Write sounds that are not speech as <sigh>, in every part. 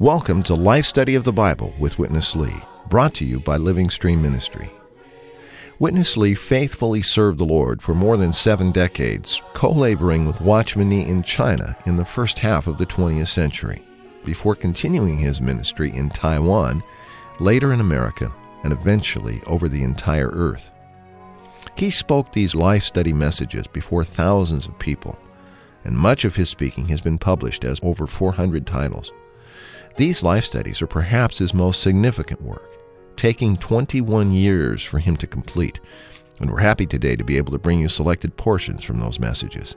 Welcome to Life Study of the Bible with Witness Lee, brought to you by Living Stream Ministry. Witness Lee faithfully served the Lord for more than seven decades, co laboring with Watchman Nee in China in the first half of the 20th century, before continuing his ministry in Taiwan, later in America, and eventually over the entire earth. He spoke these life study messages before thousands of people, and much of his speaking has been published as over 400 titles. These life studies are perhaps his most significant work taking 21 years for him to complete. And we're happy today to be able to bring you selected portions from those messages.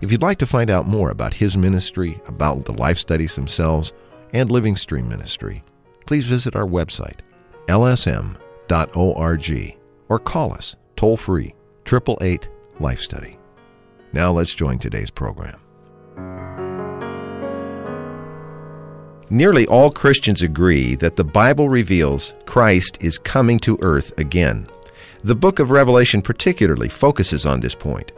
If you'd like to find out more about his ministry, about the life studies themselves, and Living Stream Ministry, please visit our website, lsm.org, or call us toll free 888 Life Study. Now let's join today's program. Nearly all Christians agree that the Bible reveals Christ is coming to earth again. The book of Revelation particularly focuses on this point.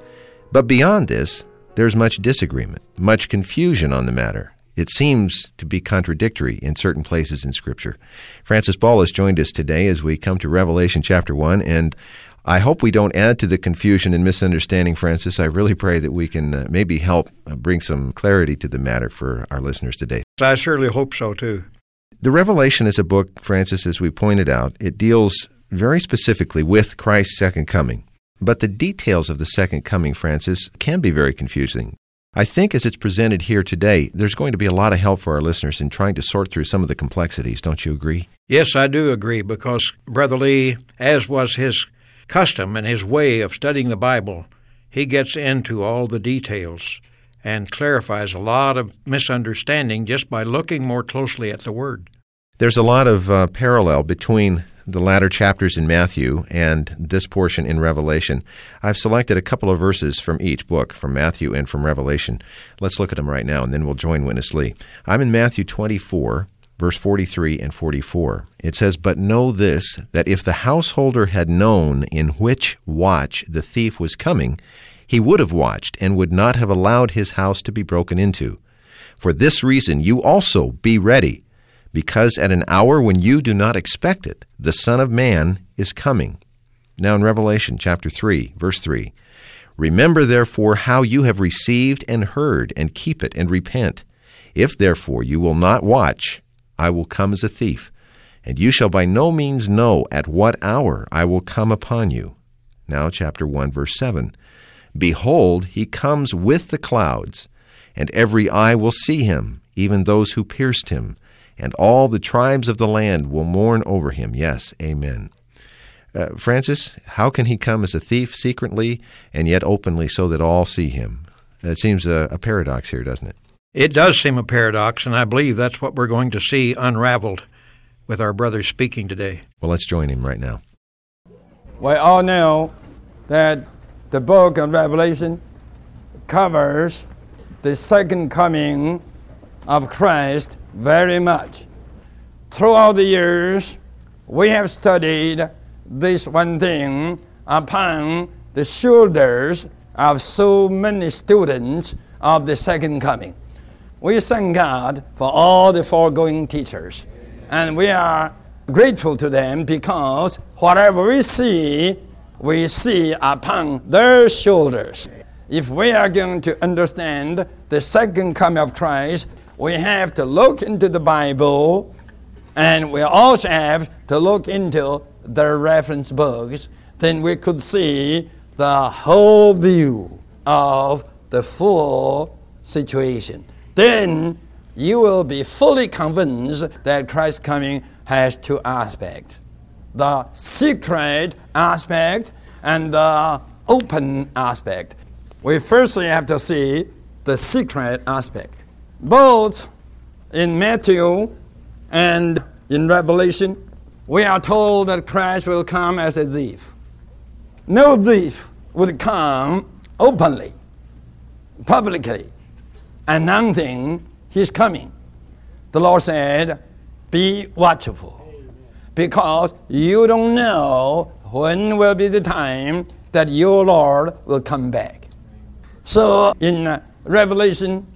But beyond this, there's much disagreement, much confusion on the matter. It seems to be contradictory in certain places in Scripture. Francis Ball has joined us today as we come to Revelation chapter 1, and I hope we don't add to the confusion and misunderstanding, Francis. I really pray that we can uh, maybe help uh, bring some clarity to the matter for our listeners today. I certainly hope so too. The Revelation is a book, Francis, as we pointed out. It deals very specifically with Christ's second coming. But the details of the second coming, Francis, can be very confusing. I think as it's presented here today, there's going to be a lot of help for our listeners in trying to sort through some of the complexities. Don't you agree? Yes, I do agree because Brother Lee, as was his custom and his way of studying the Bible, he gets into all the details and clarifies a lot of misunderstanding just by looking more closely at the Word. There's a lot of uh, parallel between the latter chapters in Matthew and this portion in Revelation. I've selected a couple of verses from each book, from Matthew and from Revelation. Let's look at them right now, and then we'll join Witness Lee. I'm in Matthew 24, verse 43 and 44. It says, But know this, that if the householder had known in which watch the thief was coming, he would have watched and would not have allowed his house to be broken into. For this reason, you also be ready, because at an hour when you do not expect it, the Son of Man is coming. Now in Revelation chapter 3, verse 3, Remember therefore how you have received and heard, and keep it, and repent. If therefore you will not watch, I will come as a thief, and you shall by no means know at what hour I will come upon you. Now, chapter 1, verse 7 Behold, he comes with the clouds, and every eye will see him, even those who pierced him, and all the tribes of the land will mourn over him. Yes, amen. Uh, Francis, how can he come as a thief secretly and yet openly so that all see him? That seems a, a paradox here, doesn't it? It does seem a paradox, and I believe that's what we're going to see unraveled with our brother speaking today. Well, let's join him right now. We all know that the book of Revelation covers the second coming of Christ very much. Throughout the years, we have studied this one thing upon the shoulders of so many students of the second coming. We thank God for all the foregoing teachers. And we are grateful to them because whatever we see, we see upon their shoulders. If we are going to understand the second coming of Christ, we have to look into the Bible and we also have to look into their reference books. Then we could see the whole view of the full situation then you will be fully convinced that Christ's coming has two aspects the secret aspect and the open aspect. We firstly have to see the secret aspect. Both in Matthew and in Revelation, we are told that Christ will come as a thief. No thief would come openly, publicly announcing his coming. The Lord said, be watchful. Because you don't know when will be the time that your Lord will come back. So in Revelation,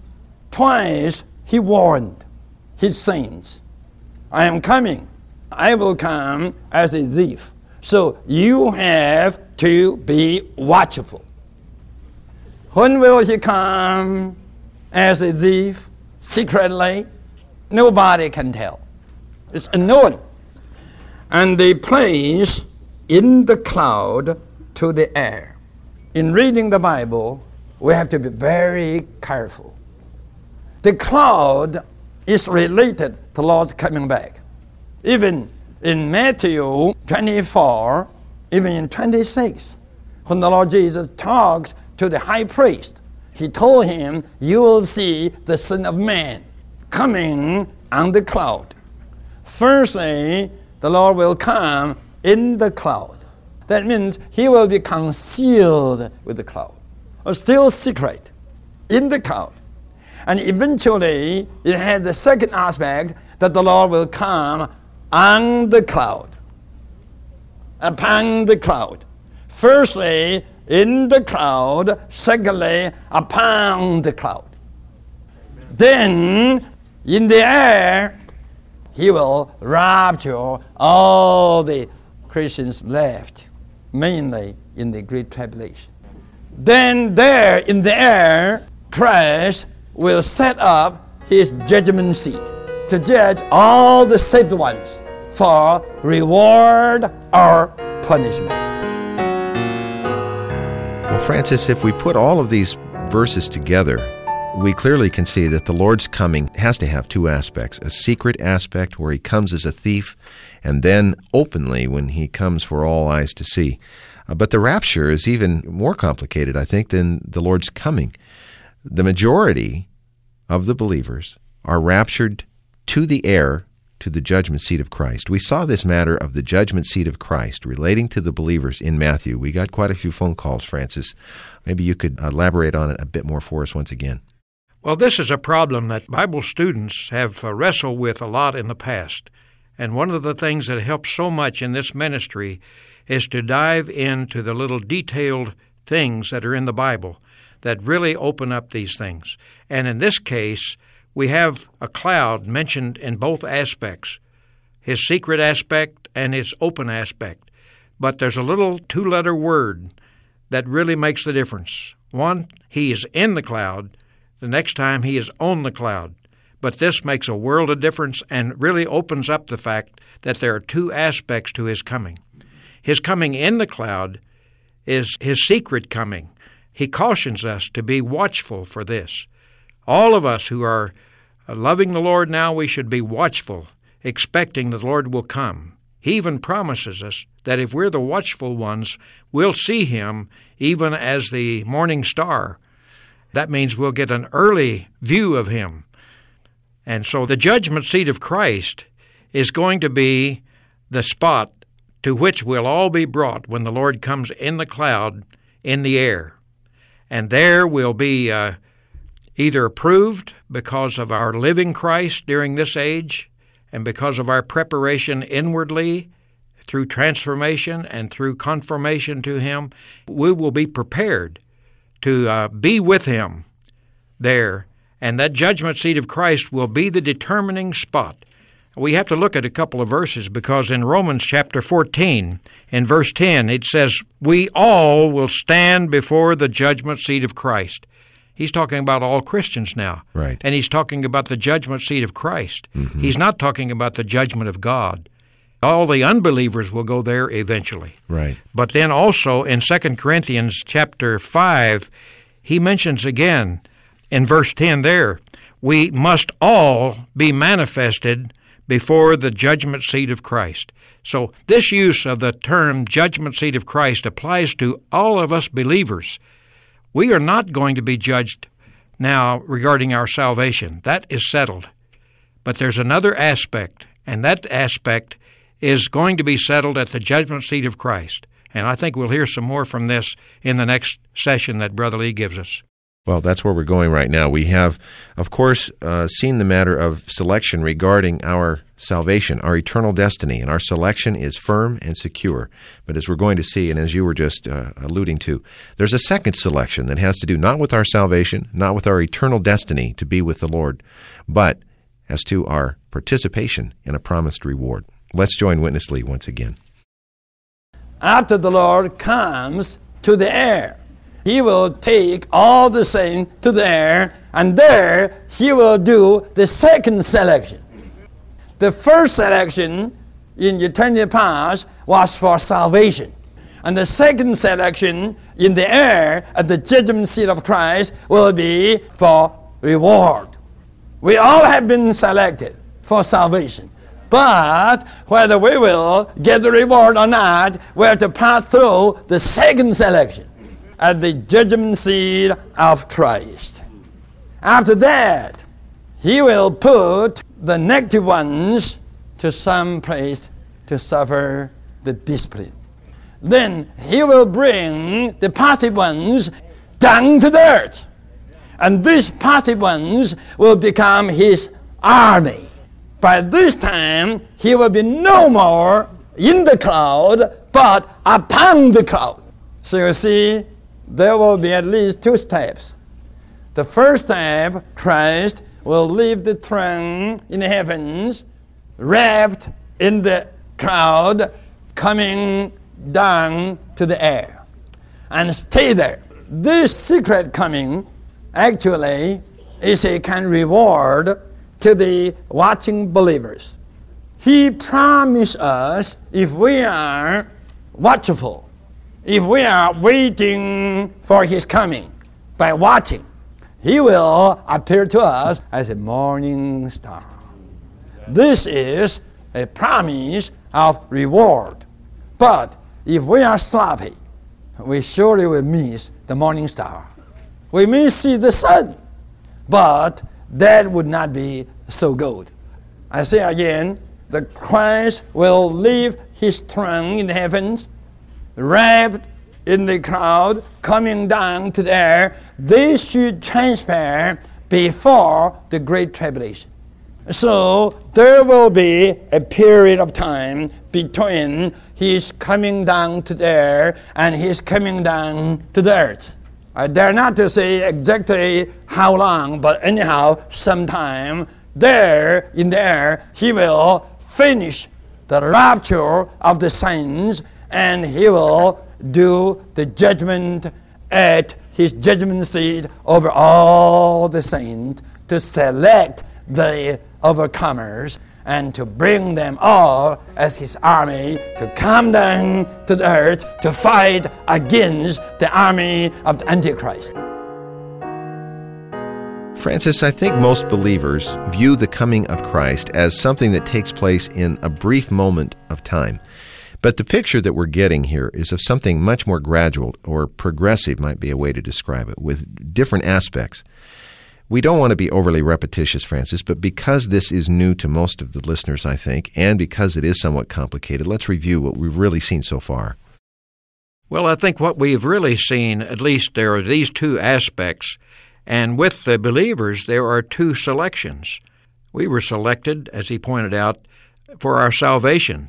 twice he warned his saints I am coming. I will come as a thief. So you have to be watchful. When will he come as a thief? Secretly? Nobody can tell. It's unknown. And they place in the cloud to the air. In reading the Bible, we have to be very careful. The cloud is related to Lord's coming back. Even in Matthew 24, even in 26, when the Lord Jesus talked to the high priest, he told him, You will see the Son of Man coming on the cloud. Firstly, the Lord will come in the cloud. That means he will be concealed with the cloud, or still secret in the cloud. And eventually, it has the second aspect that the Lord will come on the cloud, upon the cloud. Firstly, in the cloud, secondly, upon the cloud. Then, in the air, he will rapture all the Christians left, mainly in the Great Tribulation. Then, there in the air, Christ will set up his judgment seat to judge all the saved ones for reward or punishment. Well, Francis, if we put all of these verses together, we clearly can see that the Lord's coming has to have two aspects a secret aspect where he comes as a thief, and then openly when he comes for all eyes to see. Uh, but the rapture is even more complicated, I think, than the Lord's coming. The majority of the believers are raptured to the air to the judgment seat of Christ. We saw this matter of the judgment seat of Christ relating to the believers in Matthew. We got quite a few phone calls, Francis. Maybe you could elaborate on it a bit more for us once again. Well, this is a problem that Bible students have uh, wrestled with a lot in the past. And one of the things that helps so much in this ministry is to dive into the little detailed things that are in the Bible that really open up these things. And in this case, we have a cloud mentioned in both aspects his secret aspect and his open aspect. But there's a little two letter word that really makes the difference. One, he is in the cloud, the next time he is on the cloud. But this makes a world of difference and really opens up the fact that there are two aspects to his coming. His coming in the cloud is his secret coming. He cautions us to be watchful for this. All of us who are loving the Lord now, we should be watchful, expecting the Lord will come. He even promises us that if we're the watchful ones, we'll see Him even as the morning star. That means we'll get an early view of Him. And so the judgment seat of Christ is going to be the spot to which we'll all be brought when the Lord comes in the cloud in the air and there we'll be uh, either approved because of our living Christ during this age and because of our preparation inwardly through transformation and through conformation to Him, we will be prepared to uh, be with Him there. And that judgment seat of Christ will be the determining spot. We have to look at a couple of verses because in Romans chapter 14, in verse 10, it says, We all will stand before the judgment seat of Christ. He's talking about all Christians now. Right. And he's talking about the judgment seat of Christ. Mm-hmm. He's not talking about the judgment of God. All the unbelievers will go there eventually. Right. But then also in 2 Corinthians chapter 5, he mentions again in verse 10 there, we must all be manifested before the judgment seat of Christ. So, this use of the term judgment seat of Christ applies to all of us believers. We are not going to be judged now regarding our salvation. That is settled. But there's another aspect, and that aspect is going to be settled at the judgment seat of Christ. And I think we'll hear some more from this in the next session that Brother Lee gives us. Well, that's where we're going right now. We have, of course, uh, seen the matter of selection regarding our salvation, our eternal destiny, and our selection is firm and secure. But as we're going to see, and as you were just uh, alluding to, there's a second selection that has to do not with our salvation, not with our eternal destiny to be with the Lord, but as to our participation in a promised reward. Let's join Witness Lee once again. After the Lord comes to the air, he will take all the saints to there, and there he will do the second selection. The first selection in eternity past was for salvation. And the second selection in the air at the judgment seat of Christ will be for reward. We all have been selected for salvation. But whether we will get the reward or not, we have to pass through the second selection at the judgment seat of Christ. After that, he will put the negative ones to some place to suffer the discipline. Then he will bring the positive ones down to the earth. And these positive ones will become his army. By this time, he will be no more in the cloud, but upon the cloud. So you see, there will be at least two steps. The first step, Christ will leave the throne in the heavens, wrapped in the cloud, coming down to the air, and stay there. This secret coming actually is a kind of reward to the watching believers. He promised us if we are watchful, if we are waiting for his coming by watching, he will appear to us as a morning star. This is a promise of reward. But if we are sloppy, we surely will miss the morning star. We may see the sun, but that would not be so good. I say again, the Christ will leave his throne in the heavens, wrapped in the cloud, coming down to there. They should transfer before the great tribulation. So there will be a period of time between his coming down to there and his coming down to the earth. I dare not to say exactly how long, but anyhow, sometime there in the air, he will finish the rapture of the saints and he will do the judgment at his judgment seat over all the saints to select the overcomers and to bring them all as his army to come down to the earth to fight against the army of the Antichrist. Francis, I think most believers view the coming of Christ as something that takes place in a brief moment of time. But the picture that we're getting here is of something much more gradual or progressive, might be a way to describe it, with different aspects. We don't want to be overly repetitious, Francis, but because this is new to most of the listeners, I think, and because it is somewhat complicated, let's review what we've really seen so far. Well, I think what we've really seen, at least there are these two aspects, and with the believers, there are two selections. We were selected, as he pointed out, for our salvation,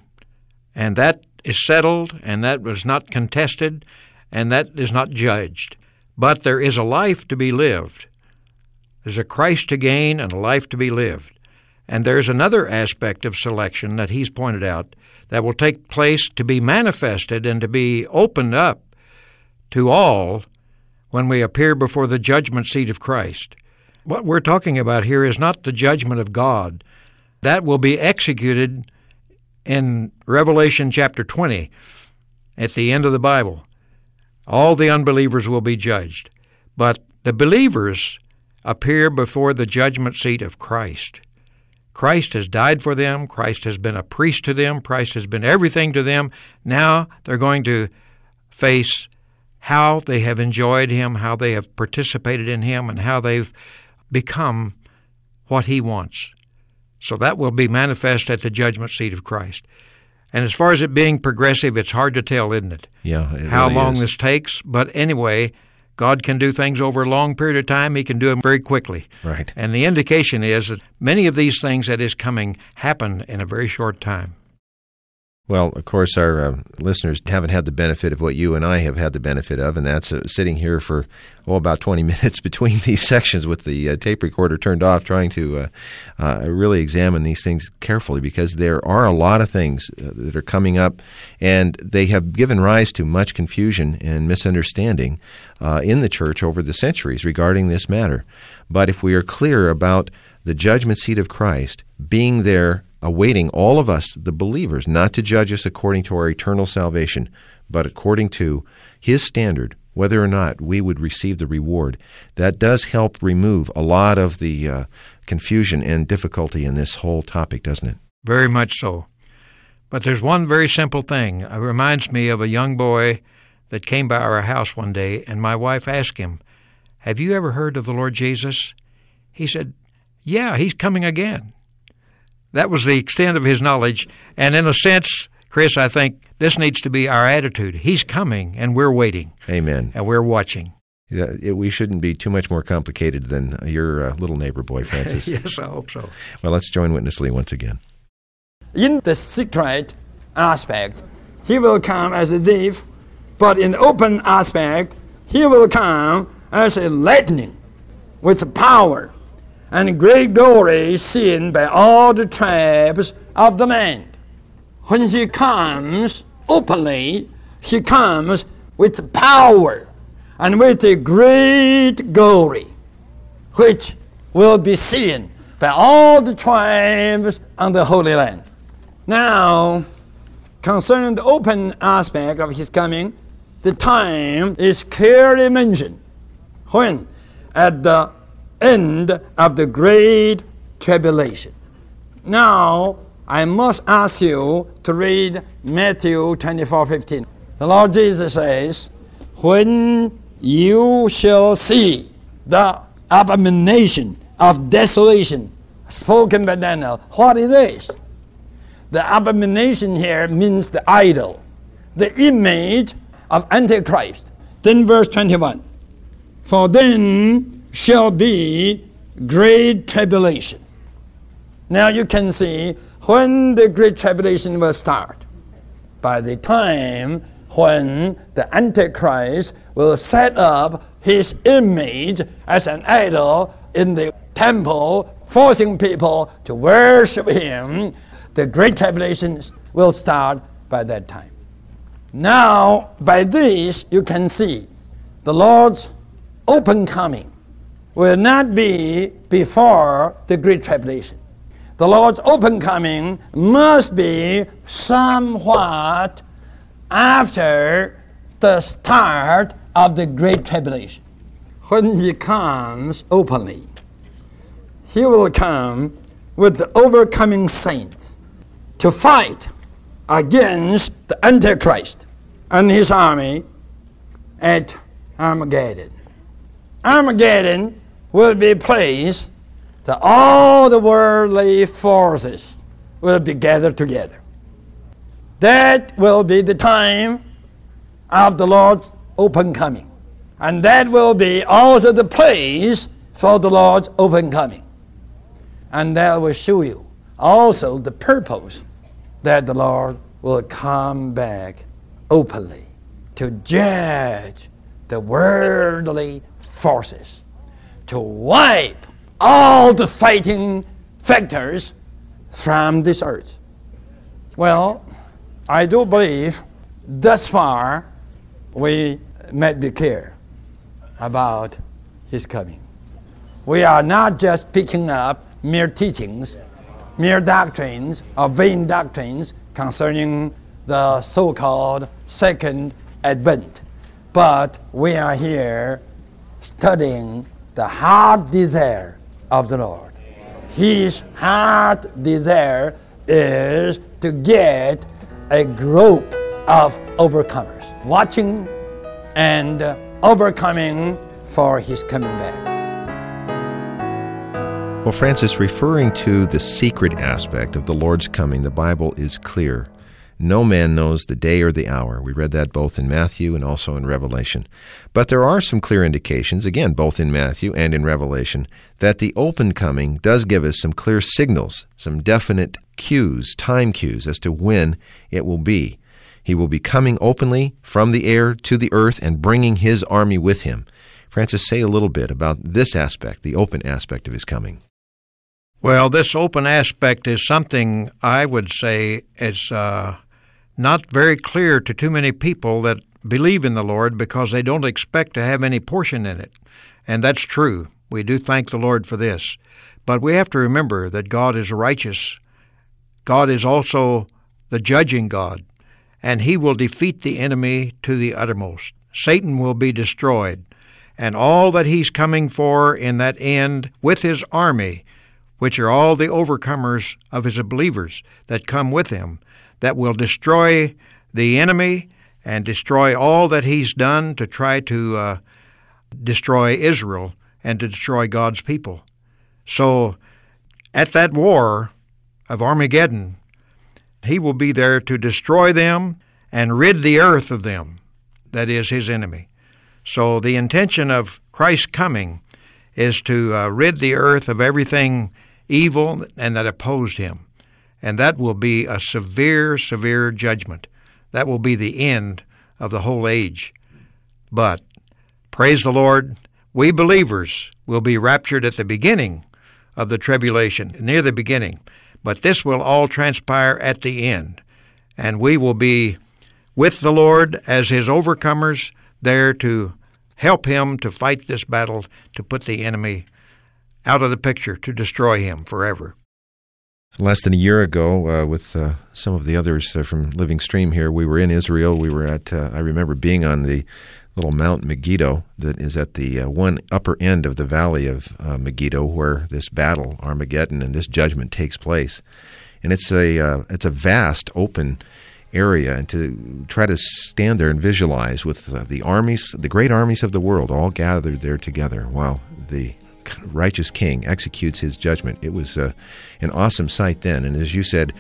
and that is settled, and that was not contested, and that is not judged. But there is a life to be lived there's a Christ to gain and a life to be lived. And there's another aspect of selection that he's pointed out that will take place to be manifested and to be opened up to all when we appear before the judgment seat of Christ. What we're talking about here is not the judgment of God. That will be executed in Revelation chapter 20 at the end of the Bible. All the unbelievers will be judged. But the believers appear before the judgment seat of Christ. Christ has died for them. Christ has been a priest to them. Christ has been everything to them. Now they're going to face how they have enjoyed Him, how they have participated in Him, and how they've become what He wants. So that will be manifest at the judgment seat of Christ. And as far as it being progressive, it's hard to tell, isn't it? Yeah, it how really long is. this takes. But anyway, God can do things over a long period of time, He can do them very quickly. Right. And the indication is that many of these things that is coming happen in a very short time. Well, of course, our uh, listeners haven't had the benefit of what you and I have had the benefit of, and that's uh, sitting here for oh about 20 <laughs> minutes between these sections with the uh, tape recorder turned off, trying to uh, uh, really examine these things carefully because there are a lot of things uh, that are coming up, and they have given rise to much confusion and misunderstanding in the church over the centuries regarding this matter. But if we are clear about the judgment seat of Christ being there awaiting all of us, the believers, not to judge us according to our eternal salvation, but according to His standard, whether or not we would receive the reward. That does help remove a lot of the uh, confusion and difficulty in this whole topic, doesn't it? Very much so. But there's one very simple thing. It reminds me of a young boy that came by our house one day, and my wife asked him, Have you ever heard of the Lord Jesus? He said, Yeah, he's coming again. That was the extent of his knowledge. And in a sense, Chris, I think this needs to be our attitude. He's coming, and we're waiting. Amen. And we're watching. Yeah, it, we shouldn't be too much more complicated than your uh, little neighbor boy, <laughs> Francis. yes, I hope so. Well, let's join Witness Lee once again. In the secret aspect, he will come as a thief, but in the open aspect, he will come as a lightning with power and great glory seen by all the tribes of the land. When he comes openly, he comes with power and with a great glory, which will be seen by all the tribes on the Holy Land. Now, concerning the open aspect of his coming, the time is clearly mentioned. When? At the end of the great tribulation. Now, I must ask you to read Matthew 24 15. The Lord Jesus says, When you shall see the abomination of desolation spoken by Daniel, what is? The abomination here means the idol, the image of Antichrist. Then, verse 21 For then shall be great tribulation. Now you can see when the great tribulation will start. By the time when the Antichrist will set up his image as an idol in the temple, forcing people to worship him, the great tribulation will start by that time. Now, by this, you can see the Lord's open coming will not be before the Great Tribulation. The Lord's open coming must be somewhat after the start of the Great Tribulation. When He comes openly, He will come with the overcoming saints to fight against the Antichrist and his army at Armageddon. Armageddon will be place that all the worldly forces will be gathered together. That will be the time of the Lord's open coming. And that will be also the place for the Lord's open coming. And that will show you also the purpose that the Lord will come back openly to judge the worldly forces to wipe all the fighting factors from this earth. Well, I do believe thus far we might be clear about his coming. We are not just picking up mere teachings, mere doctrines, or vain doctrines concerning the so called second advent, but we are here studying the heart desire of the Lord. His heart desire is to get a group of overcomers, watching and overcoming for his coming back. Well, Francis, referring to the secret aspect of the Lord's coming, the Bible is clear No man knows the day or the hour. We read that both in Matthew and also in Revelation. But there are some clear indications, again, both in Matthew and in Revelation, that the open coming does give us some clear signals, some definite cues, time cues, as to when it will be. He will be coming openly from the air to the earth and bringing his army with him. Francis, say a little bit about this aspect, the open aspect of his coming. Well, this open aspect is something I would say is uh, not very clear to too many people that believe in the Lord because they don't expect to have any portion in it. And that's true. We do thank the Lord for this. But we have to remember that God is righteous. God is also the judging God, and he will defeat the enemy to the uttermost. Satan will be destroyed, and all that he's coming for in that end with his army, which are all the overcomers of his believers that come with him, that will destroy the enemy and destroy all that he's done to try to uh, destroy Israel and to destroy God's people. So, at that war of Armageddon, he will be there to destroy them and rid the earth of them, that is, his enemy. So, the intention of Christ's coming is to uh, rid the earth of everything evil and that opposed him and that will be a severe, severe judgment. That will be the end of the whole age. But, praise the Lord, we believers will be raptured at the beginning of the tribulation, near the beginning. But this will all transpire at the end, and we will be with the Lord as his overcomers there to help him to fight this battle to put the enemy out of the picture, to destroy him forever less than a year ago uh, with uh, some of the others uh, from Living Stream here. We were in Israel. We were at, uh, I remember being on the little Mount Megiddo that is at the uh, one upper end of the valley of uh, Megiddo where this battle, Armageddon, and this judgment takes place. And it's a, it's a vast open area and to try to stand there and visualize with the armies, the great armies of the world all gathered there together while the righteous king executes his judgment. It was uh, an awesome sight then. And as you said,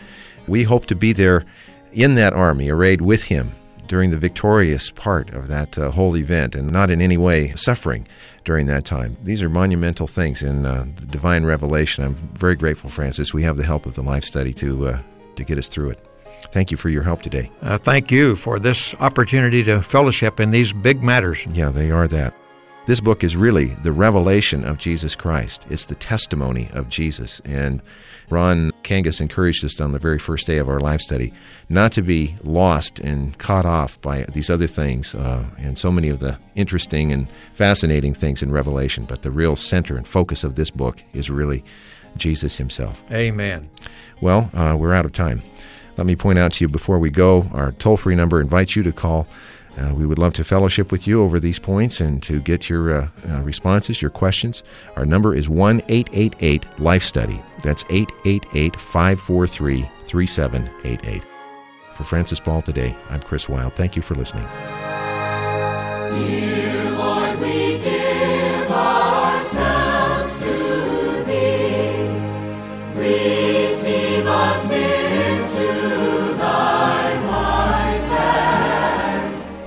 we hope to be there in that army, arrayed with him during the victorious part of that uh, whole event and not in any way suffering during that time. These are monumental things in uh, the divine revelation. I'm very grateful, Francis. We have the help of the life study to, uh, to get us through it. Thank you for your help today. Uh, thank you for this opportunity to fellowship in these big matters. Yeah, they are that. This book is really the revelation of Jesus Christ. It's the testimony of Jesus. And Ron Kangas encouraged us on the very first day of our life study not to be lost and caught off by these other things uh, and so many of the interesting and fascinating things in Revelation. But the real center and focus of this book is really Jesus himself. Amen. Well, uh, we're out of time. Let me point out to you before we go our toll free number invites you to call uh, we would love to fellowship with you over these points and to get your uh, uh, responses, your questions. Our number is 1 888 Life Study. That's 888 543 3788. For Francis Ball today, I'm Chris Wild. Thank you for listening. Dear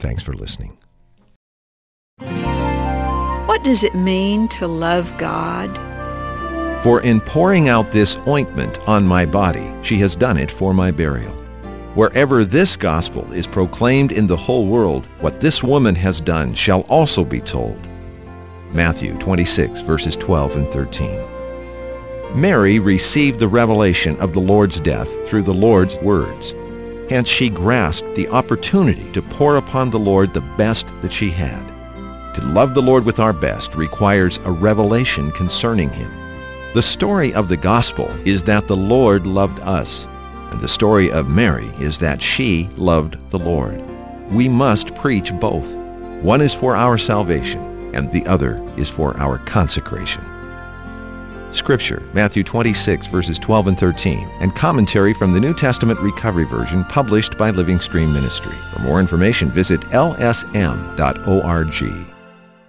Thanks for listening. What does it mean to love God? For in pouring out this ointment on my body, she has done it for my burial. Wherever this gospel is proclaimed in the whole world, what this woman has done shall also be told. Matthew 26, verses 12 and 13. Mary received the revelation of the Lord's death through the Lord's words. Hence she grasped the opportunity to pour upon the Lord the best that she had. To love the Lord with our best requires a revelation concerning him. The story of the gospel is that the Lord loved us, and the story of Mary is that she loved the Lord. We must preach both. One is for our salvation, and the other is for our consecration. Scripture, Matthew 26, verses 12 and 13, and commentary from the New Testament Recovery Version published by Living Stream Ministry. For more information, visit lsm.org.